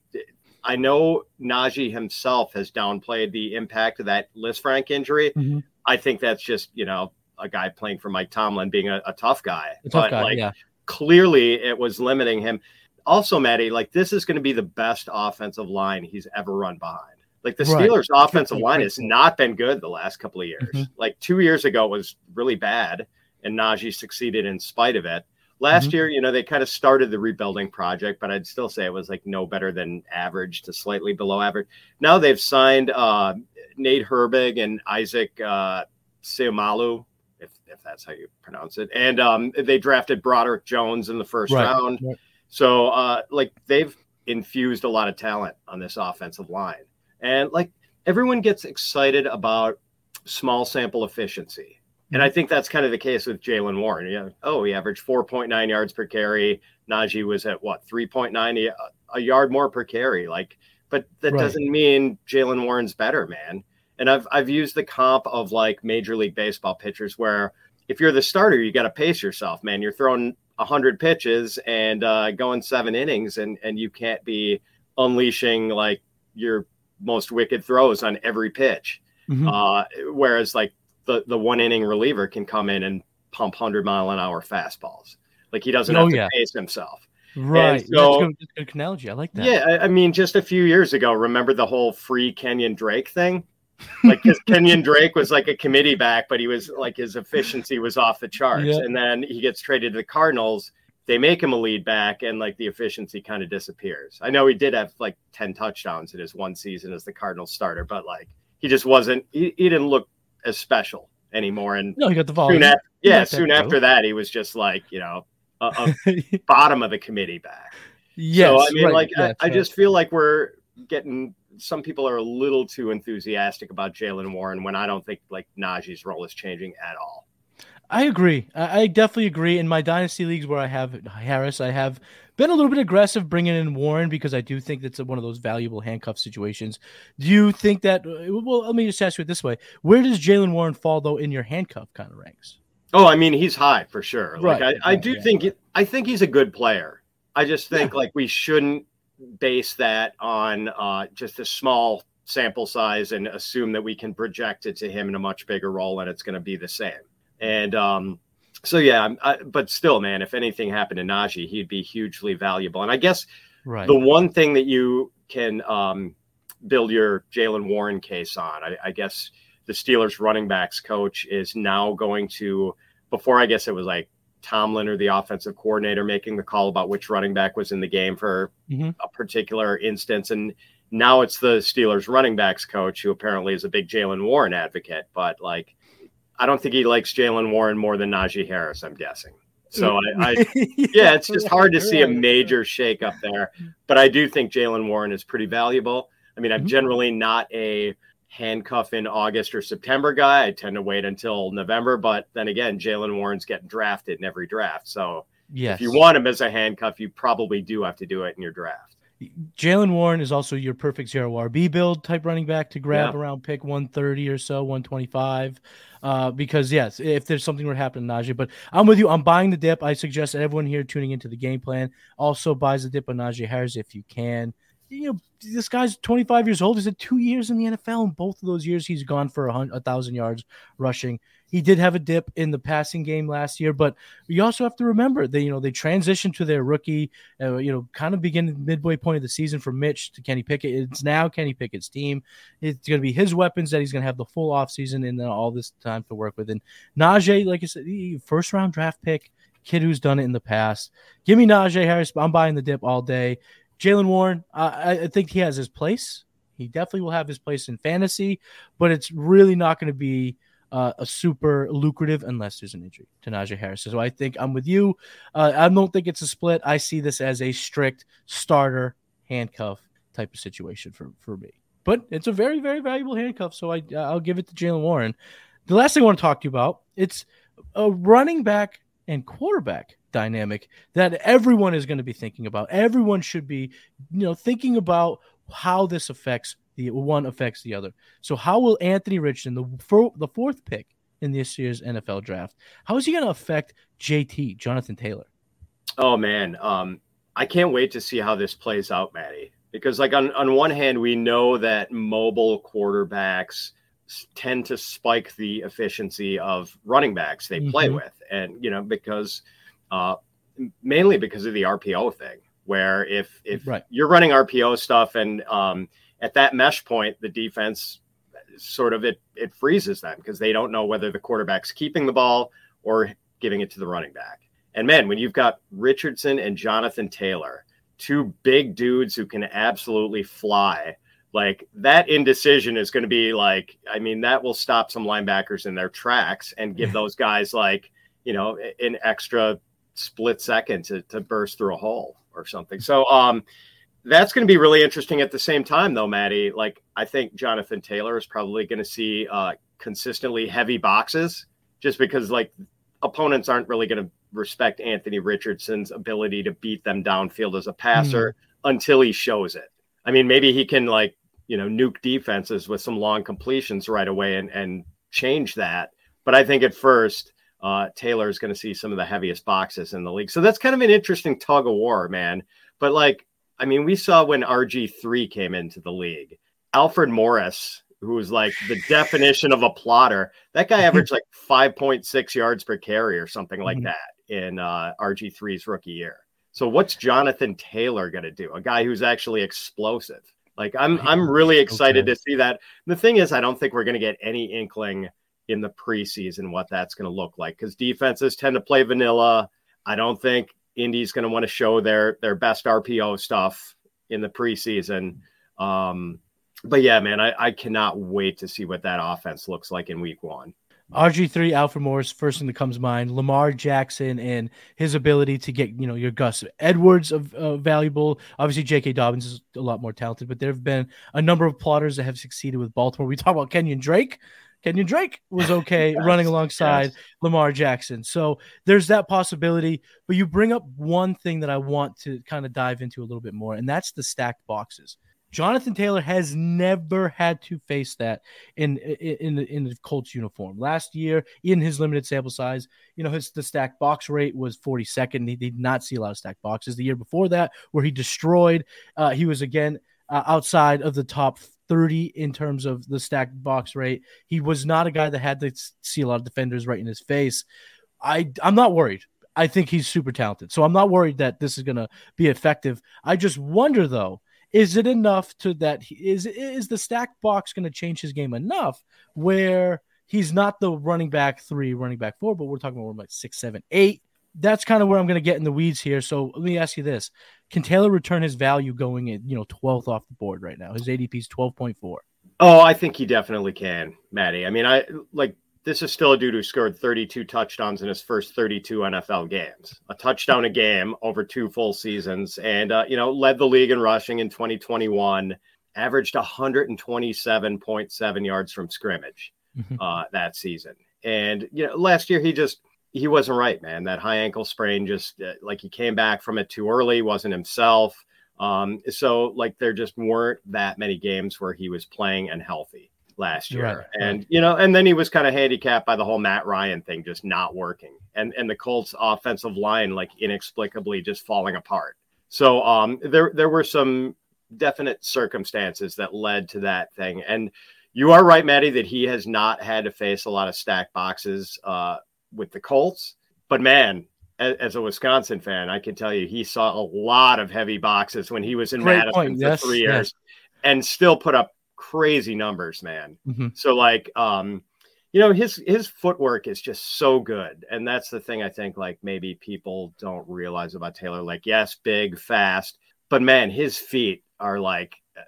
I know Najee himself has downplayed the impact of that Lisfranc injury. Mm-hmm. I think that's just, you know, a guy playing for Mike Tomlin being a, a tough guy. A tough but guy, like yeah. clearly it was limiting him. Also, Matty, like this is going to be the best offensive line he's ever run behind. Like the Steelers' right. offensive line has not been good the last couple of years. Mm-hmm. Like two years ago was really bad, and Najee succeeded in spite of it. Last mm-hmm. year, you know, they kind of started the rebuilding project, but I'd still say it was like no better than average to slightly below average. Now they've signed uh, Nate Herbig and Isaac uh, if that's how you pronounce it. And um, they drafted Broderick Jones in the first right. round. Right. So uh, like they've infused a lot of talent on this offensive line, and like everyone gets excited about small sample efficiency. And I think that's kind of the case with Jaylen Warren. Yeah. Oh, he averaged 4.9 yards per carry. Najee was at what 3.9 a, yard more per carry. Like, but that right. doesn't mean Jaylen Warren's better, man. And I've I've used the comp of like Major League Baseball pitchers where if you're the starter, you got to pace yourself, man. You're throwing hundred pitches and uh, going seven innings, and and you can't be unleashing like your most wicked throws on every pitch. Mm-hmm. Uh, whereas like the the one inning reliever can come in and pump hundred mile an hour fastballs. Like he doesn't Oh, have to yeah. pace himself. Right. so- that's, good, good analogy. I like that. Yeah, I, I mean, just a few years ago, remember the whole free Kenyan Drake thing? Like, because Kenyan Drake was like a committee back, but he was like his efficiency was off the charts. Yeah. And then he gets traded to the Cardinals. They make him a lead back, and like the efficiency kind of disappears. I know he did have like 10 touchdowns in his one season as the Cardinals starter, but like he just wasn't, he, he didn't look as special anymore. And No, you got the soon volume. after, yeah, that, soon after that, he was just like, you know, a, a bottom of the committee back. yes. So I mean, right, like, yes, I, I right. just feel like we're getting some people are a little too enthusiastic about Jaylen Warren when I don't think like Najee's role is changing at all. I agree. I, I definitely agree. In my dynasty leagues where I have Harris, I have been a little bit aggressive bringing in Warren because I do think that's one of those valuable handcuff situations. Do you think that? Uh, well, let me just ask you it this way: Where does Jaylen Warren fall though in your handcuff kind of ranks? Oh, I mean, he's high for sure. Like, Right, I, I do yeah, think I think he's a good player. I just think like we shouldn't base that on uh, just a small sample size and assume that we can project it to him in a much bigger role and it's going to be the same. And um, so yeah, I'm- but still, man, if anything happened to Najee, he'd be hugely valuable. And I guess Right. the one thing that you can um, build your Jaylen Warren case on, I, I guess the Steelers running backs coach is now going to, before I guess it was like Tomlin or the offensive coordinator making the call about which running back was in the game for Mhm. a particular instance. And now it's the Steelers running backs coach who apparently is a big Jaylen Warren advocate, but like, I don't think he likes Jaylen Warren more than Najee Harris, I'm guessing. So I, I yeah, it's just hard to see a major shake up there. But I do think Jaylen Warren is pretty valuable. I mean, I'm Mhm. generally not a handcuff in August or September guy. I tend to wait until November. But then again, Jaylen Warren's getting drafted in every draft. So Yes. if you want him as a handcuff, you probably do have to do it in your draft. Jaylen Warren is also your perfect zero RB build type running back to grab Yeah. around pick 130 or so, 125. Uh, because yes, if there's something were happening to Najee, but I'm with you. I'm buying the dip. I suggest that everyone here tuning into the game plan also buys the dip on Najee Harris if you can. You know, this guy's 25 years old. He's had two years in the NFL, and both of those years he's gone for a, thousand yards rushing. He did have a dip in the passing game last year, but you also have to remember that you know they transitioned to their rookie, uh, you know, kind of beginning midway point of the season from Mitch to Kenny Pickett. It's now Kenny Pickett's team. It's going to be his weapons that he's going to have the full offseason and then all this time to work with. And Najee, like I said, first round draft pick, kid who's done it in the past. Give me Najee Harris. I'm buying the dip all day. Jaylen Warren, I, I think he has his place. He definitely will have his place in fantasy, but it's really not going to be uh, a super lucrative unless there's an injury to Najee Harris. So I think I'm with you. Uh, I don't think it's a split. I see this as a strict starter handcuff type of situation for, for me. But it's a very, very valuable handcuff. So I, I'll give it to Jaylen Warren. The last thing I want to talk to you about, it's a running back and quarterback dynamic that everyone is going to be thinking about. Everyone should be, you know, thinking about how this affects the one affects the other. So how will Anthony Richardson, the fir- the fourth pick in this year's NFL draft, how is he going to affect JT Jonathan Taylor? Oh man, um, I can't wait to see how this plays out, Matty. Because like on on one hand, we know that mobile quarterbacks tend to spike the efficiency of running backs they play Mhm. with, and you know because uh, mainly because of the RPO thing, where if if Right. you're running RPO stuff and um, at that mesh point, the defense sort of it it freezes them because they don't know whether the quarterback's keeping the ball or giving it to the running back. And man, when you've got Richardson and Jonathan Taylor, two big dudes who can absolutely fly, like that indecision is going to be like, I mean, that will stop some linebackers in their tracks and give those guys like, you know, an extra split second to, to burst through a hole or something. So, um, that's going to be really interesting at the same time, though, Matty. Like, I think Jonathan Taylor is probably going to see uh, consistently heavy boxes just because, like, opponents aren't really going to respect Anthony Richardson's ability to beat them downfield as a passer until he shows it. I mean, maybe he can, like, you know, nuke defenses with some long completions right away and, and change that. But I think at first, uh, Taylor is going to see some of the heaviest boxes in the league. So that's kind of an interesting tug of war, man. But like, I mean, we saw when RG3 came into the league, Alfred Morris who was like the definition of a plotter. That guy averaged like 5.6 yards per carry or something like Mhm. that in uh, RG3's rookie year. So what's Jonathan Taylor going to do? A guy who's actually explosive. Like I'm I'm really excited Okay. to see that. The thing is I don't think we're going to get any inkling in the preseason what that's going to look like cuz defenses tend to play vanilla. I don't think Indy's going to want to show their their best RPO stuff in the preseason. Um but yeah, man, I, I cannot wait to see what that offense looks like in week one. RG3, Alfred Morris, first thing that comes to mind. Lamar Jackson and his ability to get, you know, your Gus Edwards of uh, valuable. Obviously, J.K. Dobbins is a lot more talented, but there have been a number of plotters that have succeeded with Baltimore. We talk about Kenyan Drake. Kenyan Drake was okay Yes, running alongside yes. Lamar Jackson. So there's that possibility. But you bring up one thing that I want to kind of dive into a little bit more, and that's the stacked boxes. Jonathan Taylor has never had to face that in in in the, in the Colts uniform. Last year, in his limited sample size, you know, his the stacked box rate was 42nd. He did not see a lot of stacked boxes. The year before that, where he destroyed, uh, he was again uh, outside of the top 30 in terms of the stacked box rate. He was not a guy that had to see a lot of defenders right in his face. I I'm not worried. I think he's super talented. So I'm not worried that this is going to be effective. I just wonder though, is it enough to that is the stacked box going to change his game enough where he's not the running back 3, running back 4, but we're talking about like six, seven, eight. That's kind of where I'm going to get in the weeds here. So let me ask you this. Can Taylor return his value going at, you know, 12th off the board right now? His ADP is 12.4. Oh, I think he definitely can, Matty. I mean, I like this is still a dude who scored 32 touchdowns in his first 32 NFL games, a touchdown a game over two full seasons, and uh, you know led the league in rushing in 2021. Averaged 127.7 yards from scrimmage Mhm. uh, that season, and you know last year he just he wasn't right, man. That high ankle sprain just uh, like he came back from it too early, wasn't himself. Um, so like there just weren't that many games where he was playing and healthy last year. Right, and you know, and then he was kind of handicapped by the whole Matt Ryan thing just not working. And and the Colts offensive line like inexplicably just falling apart. So um there there were some definite circumstances that led to that thing. And you are right, Matty, that he has not had to face a lot of stack boxes uh with the Colts. But man, as, as a Wisconsin fan, I can tell you he saw a lot of heavy boxes when he was in Great Madison point. for Yes, three yes. years and still put up crazy numbers, man. Mhm. So like um you know his his footwork is just so good and that's the thing I think like maybe people don't realize about Taylor like yes big fast but man his feet are like uh,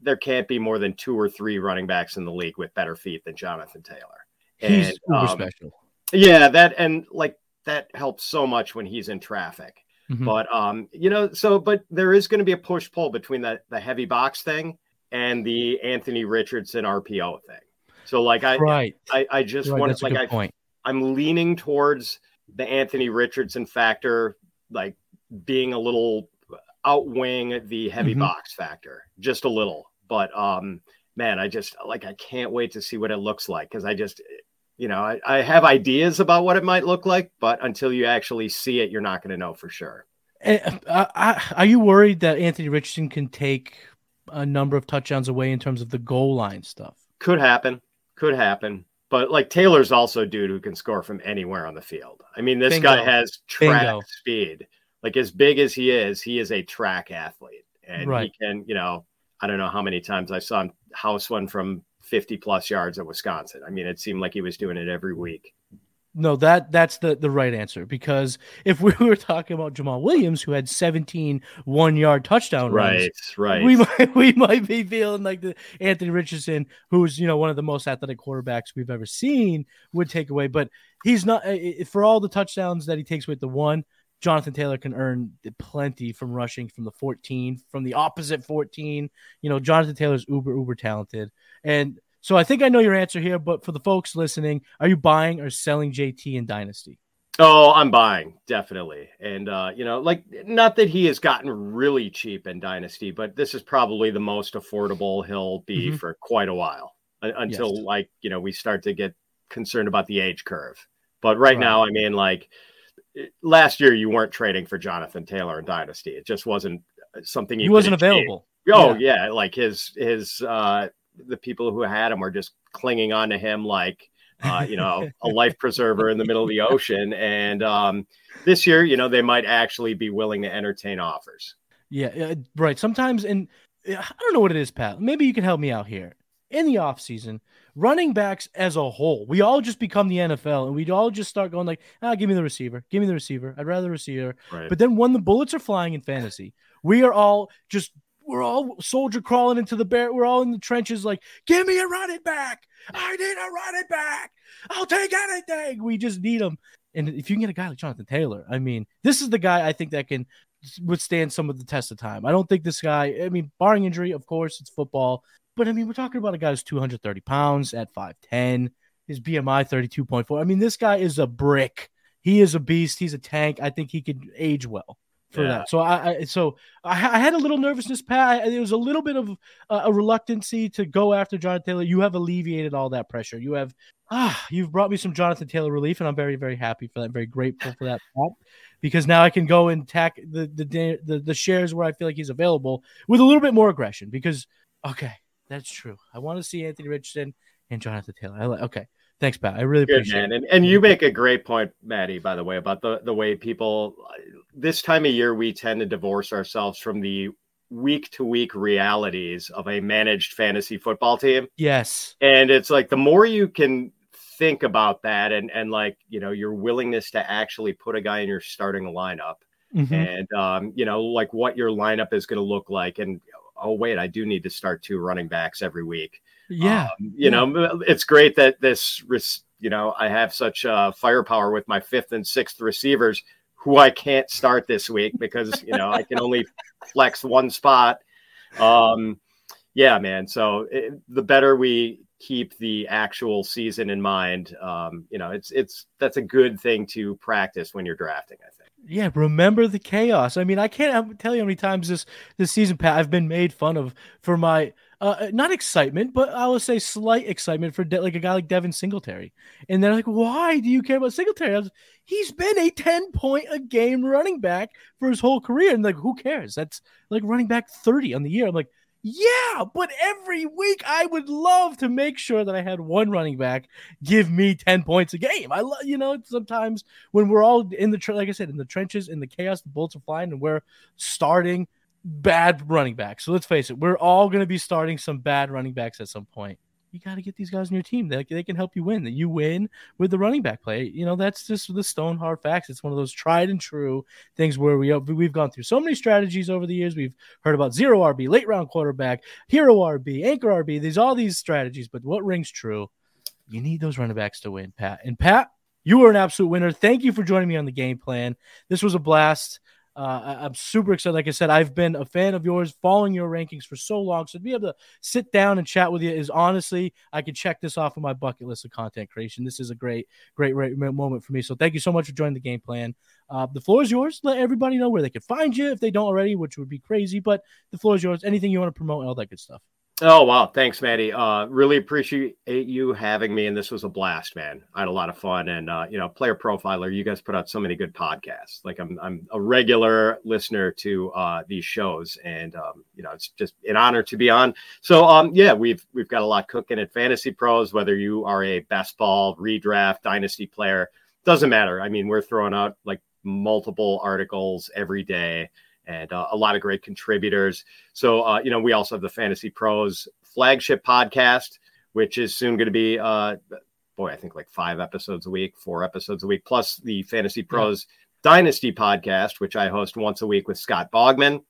there can't be more than two or three running backs in the league with better feet than Jonathan Taylor. He's And, uber um, special. Yeah, that and like that helps so much when he's in traffic. Mhm. But um, you know, so but there is going to be a push pull between the the heavy box thing and the Anthony Richardson RPO thing. So like I right. I, I just right. want to like I point. I'm leaning towards the Anthony Richardson factor, like being a little outweighing the heavy Mhm. box factor, just a little. But um, man, I just like I can't wait to see what it looks like because I just, you know, I, I have ideas about what it might look like, but until you actually see it, you're not going to know for sure. Eh, are you worried that Anthony Richardson can take a number of touchdowns away in terms of the goal line stuff? Could happen, could happen. But like Taylor's also a dude who can score from anywhere on the field. I mean, this guy has track Bingo. speed. Like as big as he is, he is a track athlete, and Right. he can, you know, I don't know how many times I saw him house one from 50 plus yards at Wisconsin. I mean, it seemed like he was doing it every week. No, that that's the the right answer because if we were talking about Jamaal Williams who had 17 one-yard touchdown runs, Right, right. we might we might be feeling like the Anthony Richardson, who's you know one of the most athletic quarterbacks we've ever seen, would take away. But he's not eh, eh, for all the touchdowns that he takes with the one. Jonathan Taylor can earn plenty from rushing from the 14, from the opposite 14. You know, Jonathan Taylor's uber uber talented, and so I think I know your answer here. But for the folks listening, are you buying or selling JT in Dynasty? Oh, I'm buying definitely, and uh, you know, like not that he has gotten really cheap in Dynasty, but this is probably the most affordable he'll be Mhm. for quite a while un- until Yes. like you know we start to get concerned about the age curve. But right, Right. now, I mean, like last year, you weren't trading for Jonathan Taylor in Dynasty. It just wasn't something you He wasn't achieve. available. Oh yeah. like his his uh the people who had him were just clinging on to him like uh, you know, a life preserver in the middle of the ocean. And um, this year, you know, they might actually be willing to entertain offers. Yeah, right. Sometimes, and I don't know what it is, Pat. Maybe you can help me out here. In the offseason, running backs as a whole, we all just become the NFL and we all just start going like, ah, give me the receiver, give me the receiver. I'd rather receiver. Right. But then when the bullets are flying in fantasy, we are all just we're all soldier crawling into the bear. We're all in the trenches, like, give me a running back. I need a running back. I'll take anything. We just need them. And if you can get a guy like Jonathan Taylor, I mean, this is the guy I think that can withstand some of the test of time. I don't think this guy, I mean, barring injury, of course, it's football. But I mean, we're talking about a guy who's 230 pounds at 5'10, his BMI 32.4. I mean, this guy is a brick. He is a beast. He's a tank. I think he could age well for yeah. that. So I, I so I, I, had a little nervousness, Pat. There was a little bit of uh, a reluctancy to go after Jonathan Taylor. You have alleviated all that pressure. You have ah, you've brought me some Jonathan Taylor relief, and I'm very very happy for that. very grateful for that, Pat, because now I can go and tack the, the the the shares where I feel like he's available with a little bit more aggression. Because okay, that's true. I want to see Anthony Richardson and Jonathan Taylor. I like okay. Thanks, Pat. I really Good, appreciate man. it. And, and you make a great point, Matty, by the way, about the, the way people this time of year we tend to divorce ourselves from the week to week realities of a managed fantasy football team. Yes. And it's like the more you can think about that and and like, you know, your willingness to actually put a guy in your starting lineup mm-hmm. and um, you know, like what your lineup is going to look like and oh wait, I do need to start two running backs every week. Yeah. Um, you yeah. know, it's great that this, you know, I have such uh, firepower with my fifth and sixth receivers who I can't start this week because, you know, I can only flex one spot. Um, yeah, man. So it, the better we keep the actual season in mind, um, you know, it's, it's, that's a good thing to practice when you're drafting, I think. Yeah, remember the chaos. I mean, I can't tell you how many times this this season, Pat, I've been made fun of for my uh, uh, not excitement, but I would say slight excitement for de- like a guy like Devin Singletary. And they're like, why do you care about Singletary? Was, he's been a 10 point a game running back for his whole career. And like, who cares? That's like running back 30 on the year. I'm like, yeah, but every week I would love to make sure that I had one running back give me 10 points a game. I love, you know, sometimes when we're all in the, like I said, in the trenches, in the chaos, the bolts are flying, and we're starting – bad running backs. So let's face it, we're all going to be starting some bad running backs at some point. You got to get these guys on your team. They, they can help you win. That you win with the running back play. You know that's just the stone hard facts. It's one of those tried and true things where we we've gone through so many strategies over the years. We've heard about zero RB, late round quarterback, hero RB, anchor RB. There's all these strategies, but what rings true? You need those running backs to win, Pat. And Pat, you were an absolute winner. Thank you for joining me on the game plan. This was a blast. Uh, I'm super excited. Like I said, I've been a fan of yours, following your rankings for so long. So to be able to sit down and chat with you is honestly, I can check this off of my bucket list of content creation. This is a great, great, great moment for me. So thank you so much for joining the game plan. Uh, the floor is yours. Let everybody know where they can find you if they don't already, which would be crazy. But the floor is yours. Anything you want to promote, all that good stuff. Oh wow, thanks, Matty. Uh, really appreciate you having me, and this was a blast, man. I had a lot of fun, and uh, you know, Player Profiler, you guys put out so many good podcasts. Like I'm, I'm a regular listener to uh, these shows, and um, you know, it's just an honor to be on. So, um, yeah, we've we've got a lot cooking at Fantasy Pros. Whether you are a best ball, redraft, dynasty player, doesn't matter. I mean, we're throwing out like multiple articles every day and uh, a lot of great contributors. So, uh, you know, we also have the Fantasy Pros flagship podcast, which is soon going to be, uh, boy, I think like five episodes a week, four episodes a week, plus the Fantasy Pros yeah. Dynasty podcast, which I host once a week with Scott Bogman.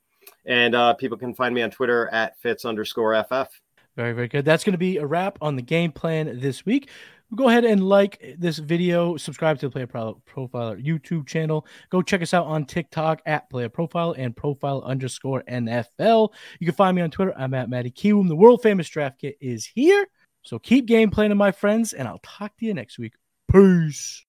And uh, people can find me on Twitter at Fitz underscore FF. Very, very good. That's going to be a wrap on the game plan this week go ahead and like this video, subscribe to the Player Profiler YouTube channel. Go check us out on TikTok at Player Profile and Profile underscore NFL. You can find me on Twitter. I'm at Matty Kiwoom. The world famous draft kit is here. So keep game planning, my friends, and I'll talk to you next week. Peace.